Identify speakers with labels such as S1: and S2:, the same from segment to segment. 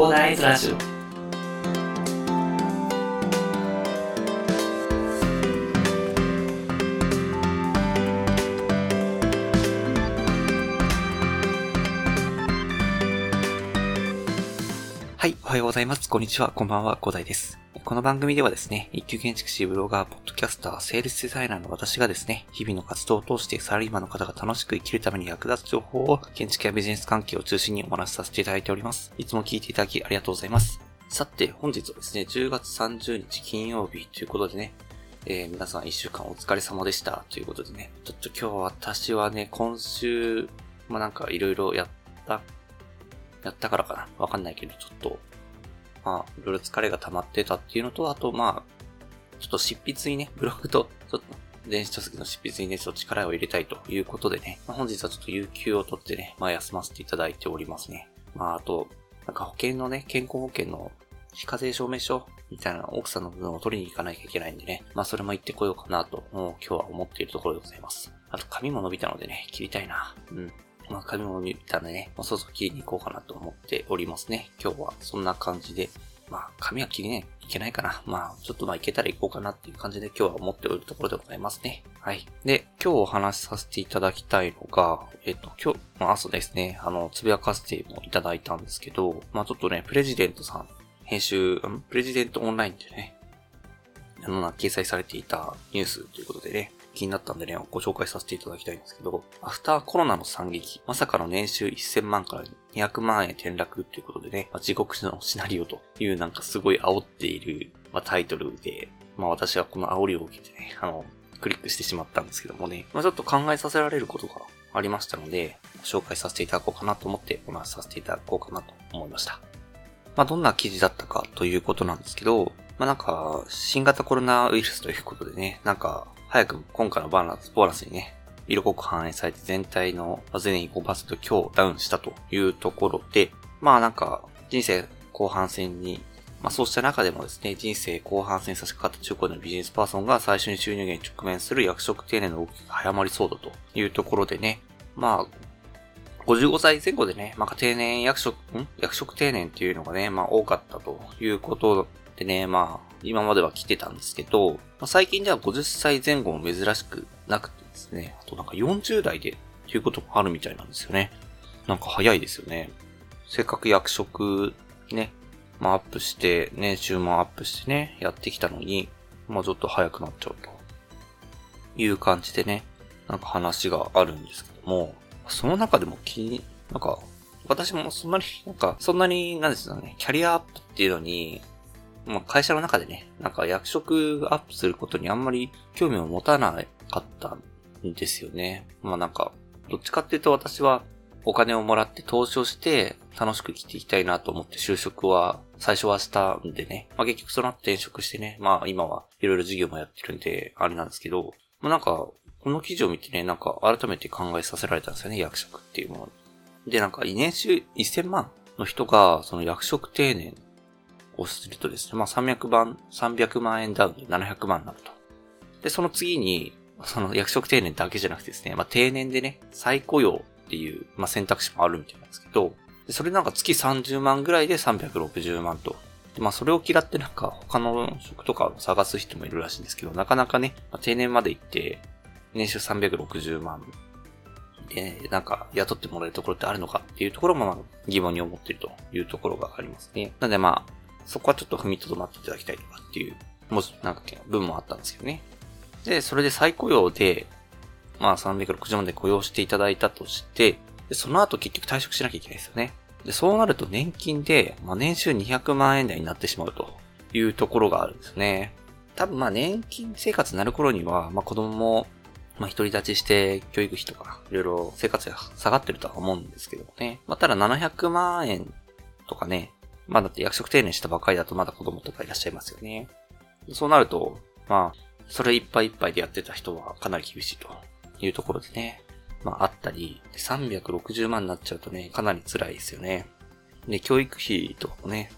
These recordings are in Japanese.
S1: コーナーズラジオはい、おはようございます。こんにちは、こんばんは、広大です。この番組ではですね、一級建築士、ブロガー、ポッドキャスター、セールスデザイナーの私がですね、日々の活動を通してサラリーマンの方が楽しく生きるために役立つ情報を建築やビジネス関係を中心にお話しさせていただいております。いつも聞いていただきありがとうございます。さて、本日はですね、10月30日金曜日ということでね、えー皆さん一週間お疲れ様でしたということでね、ちょっと今日私はね、今週、まあなんかいろいろやったやったからかなわかんないけど、ちょっと、まあ、いろいろ疲れが溜まってたっていうのと、あと、まあ、ちょっと執筆にね、ブログと、ちょっと、電子書籍の執筆にね、ちょっと力を入れたいということでね、まあ、本日はちょっと有給を取ってね、まあ、休ませていただいておりますね。まあ、あと、なんか保険のね、健康保険の非課税証明書みたいな奥さんの部分を取りに行かなきゃいけないんでね、まあ、それも行ってこようかなと、もう今日は思っているところでございます。あと、髪も伸びたのでね、切りたいな。うん。まあ、髪も伸びたんでね、もうそろそろ切りに行こうかなと思っておりますね。今日はそんな感じで、まあ、髪は切りね、いけないかな。まあ、ちょっとまあ、いけたら行こうかなっていう感じで今日は思っておるところでございますね。はい。で、今日お話しさせていただきたいのが、えっと、今日、まあ、朝ですね、あの、つぶやかせてもいただいたんですけど、まあ、ちょっとね、プレジデントさん、編集、プレジデントオンラインでね、あの、掲載されていたニュースということでね、気になったんでね、ご紹介させていただきたいんですけど、アフターコロナの惨劇、まさかの年収1000万から200万円転落ということでね、まあ、地獄のシナリオというなんかすごい煽っている、まあ、タイトルで、まあ私はこの煽りを受けてね、あの、クリックしてしまったんですけどもね、まあちょっと考えさせられることがありましたので、紹介させていただこうかなと思ってお話しさせていただこうかなと思いました。まあどんな記事だったかということなんですけど、まあなんか、新型コロナウイルスということでね、なんか、早く今回のバランス、ボーナスにね、色濃く反映されて全体の全員5%強ダウンしたというところで、まあなんか、人生後半戦に、まあそうした中でもですね、人生後半戦に差し掛かった中高年のビジネスパーソンが最初に収入源に直面する役職定年の動きが早まりそうだというところでね、まあ、55歳前後でね、まあ定年役職、ん？役職定年っていうのがね、まあ多かったということでね、まあ、今までは来てたんですけど、まあ、最近では50歳前後も珍しくなくてですね、あとなんか40代でっていうこともあるみたいなんですよね。なんか早いですよね。せっかく役職ね、まあアップして、年収もアップしてね、やってきたのに、まあちょっと早くなっちゃうと。いう感じでね、なんか話があるんですけども、その中でも気に、なんか、私もそんなに、なんか、そんなに、なんですよね、キャリアアップっていうのに、まあ、会社の中でね、なんか役職アップすることにあんまり興味を持たなかったんですよね。まあなんか、どっちかっていうと私はお金をもらって投資をして楽しく生きていきたいなと思って就職は最初はしたんでね。まあ結局その後転職してね、まあ今はいろいろ事業もやってるんであれなんですけど、まあなんか、この記事を見てね、なんか改めて考えさせられたんですよね、役職っていうもの。で、なんか年収1000万の人がその役職定年をするとですね、まあ300万、300万円ダウンで700万になると。で、その次に、その役職定年だけじゃなくてですね、まあ定年でね、再雇用っていう、まあ選択肢もあるみたいなんですけど、でそれなんか月30万ぐらいで360万と。まあそれを嫌ってなんか他の職とかを探す人もいるらしいんですけど、なかなかね、まあ、定年まで行って、年収360万で、なんか雇ってもらえるところってあるのかっていうところも疑問に思っているというところがありますね。なのでまあ、そこはちょっと踏みとどまっていただきたいとかっていう、もし、なんか、文もあったんですけどね。で、それで再雇用で、まあ360万で雇用していただいたとして、その後結局退職しなきゃいけないですよね。で、そうなると年金で、まあ年収200万円台になってしまうというところがあるんですね。多分まあ年金生活になる頃には、まあ子供も、まあ独り立ちして教育費とか、いろいろ生活が下がってるとは思うんですけどね。まあただ700万円とかね、まあだって役職定年したばかりだとまだ子供とかいらっしゃいますよね。そうなると、まあ、それいっぱいいっぱいでやってた人はかなり厳しいというところでね。まああったり、360万になっちゃうとね、かなり辛いですよね。で、教育費とかもね、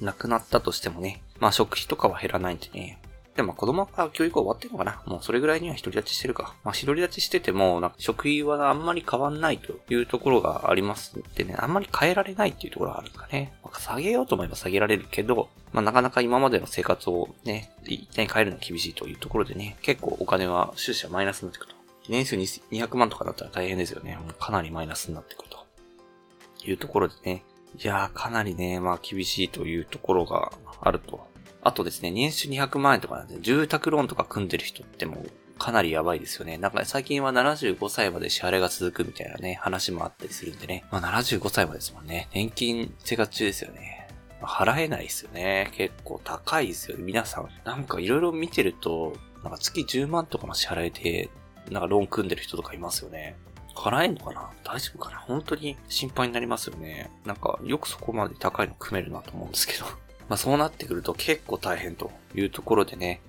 S1: なくなったとしてもね、まあ食費とかは減らないんでね、でも子供が教育終わってるのかな？もうそれぐらいには独り立ちしてるか。まあ独り立ちしてても、なんか食費はあんまり変わんないというところがありますってね、あんまり変えられないっていうところがあるんですかね。まあ、下げようと思えば下げられるけど、まあなかなか今までの生活をね、一体変えるのは厳しいというところでね、結構お金は収支はマイナスになっていくと。年数200万とかだったら大変ですよね。もうかなりマイナスになってくるというところでね。いやー、かなりね、まあ厳しいというところがあるとあとですね、年収200万円とかなんで、住宅ローンとか組んでる人ってもうかなりやばいですよね。なんか最近は75歳まで支払いが続くみたいなね、話もあったりするんでね。まあ75歳までですもんね。年金生活中ですよね。払えないですよね。結構高いですよね。皆さん、なんかいろいろ見てると、なんか月10万とかの支払いで、なんかローン組んでる人とかいますよね。払えんのかな？大丈夫かな？本当に心配になりますよね。なんかよくそこまで高いの組めるなと思うんですけど。まあそうなってくると結構大変というところでね。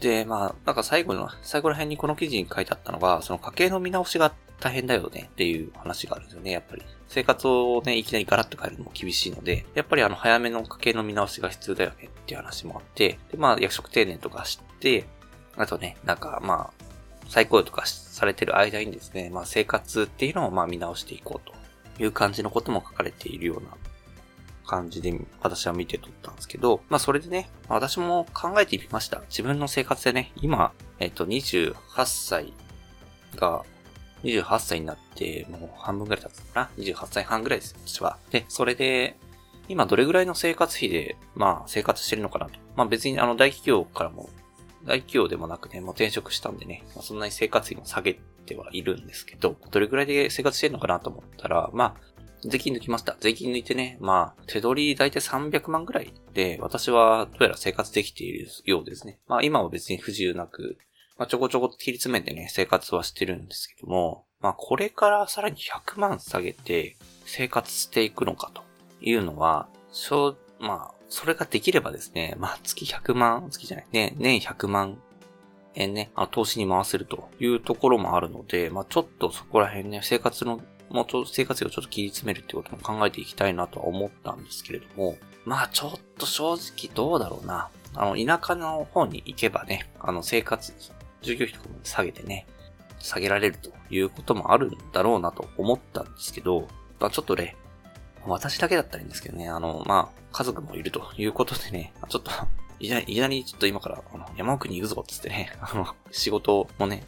S1: で、まあ、なんか最後の、最後ら辺にこの記事に書いてあったのが、その家計の見直しが大変だよねっていう話があるんですよね、やっぱり。生活をね、いきなりガラッと変えるのも厳しいので、やっぱりあの早めの家計の見直しが必要だよねっていう話もあって、で、まあ役職定年とかして、あとね、なんかまあ、再雇用とかされてる間にですね、まあ生活っていうのをまあ見直していこうという感じのことも書かれているような感じで私は見て撮ったんですけど、まあそれでね、私も考えてみました。自分の生活でね、今、えっと28歳が、28歳になって、もう半分ぐらい経つのかな ?28 歳半ぐらいです、私は。で、それで、今どれぐらいの生活費で、まあ生活してるのかなと。まあ別にあの大企業からも、大企業でもなくね、もう転職したんでね、まあ、そんなに生活費も下げてはいるんですけど、どれぐらいで生活してるのかなと思ったら、まあ、税金抜きました。税金抜いてね、まあ、手取り大体300万ぐらいで、私はどうやら生活できているようですね。まあ今は別に不自由なく、まあちょこちょこ切り詰めてね、生活はしてるんですけども、まあこれからさらに100万下げて生活していくのかというのは、しょまあ、それができればですね、まあ月100万、月じゃない、ね、年100万円ね、投資に回せるというところもあるので、まあちょっとそこら辺ね、生活のもうちょっと生活費をちょっと切り詰めるってことも考えていきたいなとは思ったんですけれども、まあちょっと正直どうだろうな。あの、田舎の方に行けばね、あの生活、従業費とかも下げてね、下げられるということもあるんだろうなと思ったんですけど、まあちょっとね、私だけだったらいいんですけどね、あの、まあ、家族もいるということでね、ちょっといきなり、ちょっと今から、あの、山奥に行くぞつってね、あの、仕事もね、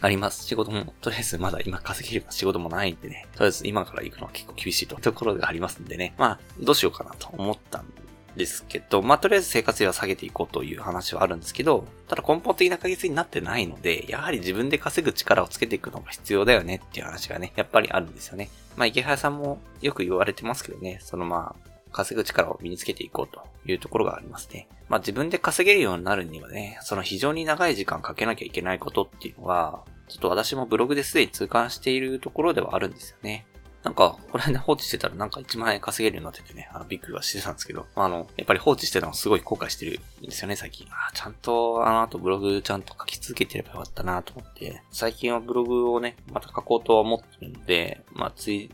S1: あります。仕事も、とりあえずまだ今稼げる仕事もないんでね、とりあえず今から行くのは結構厳しいとところがありますんでね、まあ、どうしようかなと思ったんですけど、まあ、とりあえず生活費は下げていこうという話はあるんですけど、ただ根本的な解決になってないので、やはり自分で稼ぐ力をつけていくのが必要だよねっていう話がね、やっぱりあるんですよね。まあ、池原さんもよく言われてますけどね、そのまあ、稼ぐ力を身につけていこうというところがありますね。まあ自分で稼げるようになるにはね、その非常に長い時間かけなきゃいけないことっていうのは、ちょっと私もブログですでに痛感しているところではあるんですよね。なんか、これで放置してたらなんか1万円稼げるようになっててね、あの、びっくりはしてたんですけど、あの、やっぱり放置してたのすごい後悔してるんですよね、最近。あちゃんと、あの後ブログちゃんと書き続けてればよかったなと思って、最近はブログをね、また書こうとは思ってるので、まあ、つい、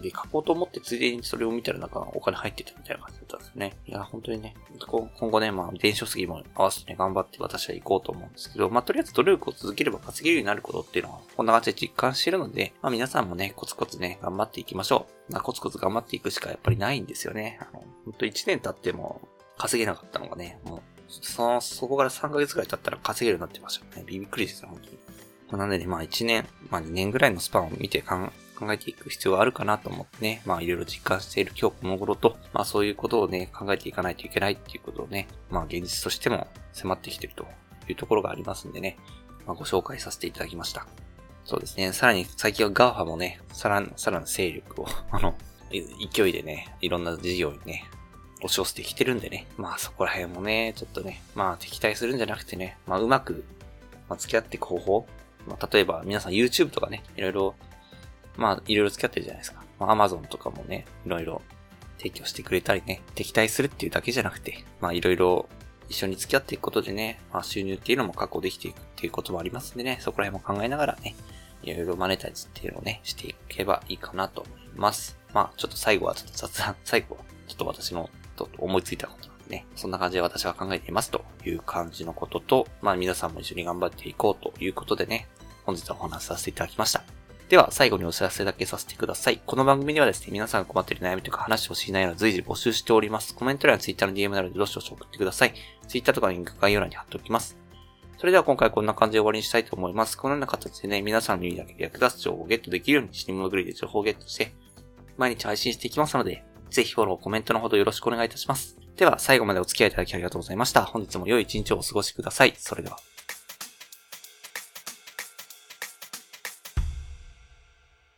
S1: で、書こうと思ってついでにそれを見たらなんかお金入ってたみたいな感じだったんですね。いや、本当にね、今後ね、まあ、電子書籍も合わせてね、頑張って私は行こうと思うんですけど、まあ、とりあえず努力を続ければ稼げるようになることっていうのは、こんな感じで実感してるので、まあ、皆さんもね、コツコツね、頑張っていきましょう。まあ、コツコツ頑張っていくしかやっぱりないんですよね。あの、本当1年経っても稼げなかったのがね、もう、その、そこから3ヶ月くらい経ったら稼げるようになってましたね。びっくりですよ、本当に。なんでね、まあ1年、まあ2年ぐらいのスパンを見て考考えていく必要があるかなと思ってね、まあいろいろ実感している今日この頃と、まあそういうことをね、考えていかないといけないっていうことをね、まあ現実としても迫ってきてるというところがありますんでね、まあご紹介させていただきました。そうですね、さらに最近は GAFA もね、さらに、さらに勢力を、あの、勢いでね、いろんな事業にね、押し寄せてきてるんでね、まあそこら辺もね、ちょっとね、まあ敵対するんじゃなくてね、まあうまく、まあ、付き合っていく方法、まあ例えば皆さん YouTube とかね、いろいろまあ、いろいろ付き合ってるじゃないですか。まあ、Amazon とかもね、いろいろ提供してくれたりね、敵対するっていうだけじゃなくて、まあ、いろいろ一緒に付き合っていくことでね、まあ、収入っていうのも確保できていくっていうこともありますんでね、そこら辺も考えながらね、いろいろマネタイズっていうのをね、していけばいいかなと思います。まあ、ちょっと最後はちょっと雑談、最後はちょっと私のちょっと思いついたことなんでね、そんな感じで私は考えていますという感じのことと、まあ皆さんも一緒に頑張っていこうということでね、本日はお話しさせていただきました。では、最後にお知らせだけさせてください。この番組ではですね、皆さんが困っている悩みとか話してほしい内容を随時募集しております。コメント欄や Twitter の DM などでどしどし送ってください。Twitter とかリンク概要欄に貼っておきます。それでは今回こんな感じで終わりにしたいと思います。このような形でね、皆さんの耳だけで役立つ情報をゲットできるように、死に物狂いで情報をゲットして、毎日配信していきますので、ぜひフォロー、コメントのほどよろしくお願いいたします。では、最後までお付き合いいただきありがとうございました。本日も良い一日をお過ごしください。それでは。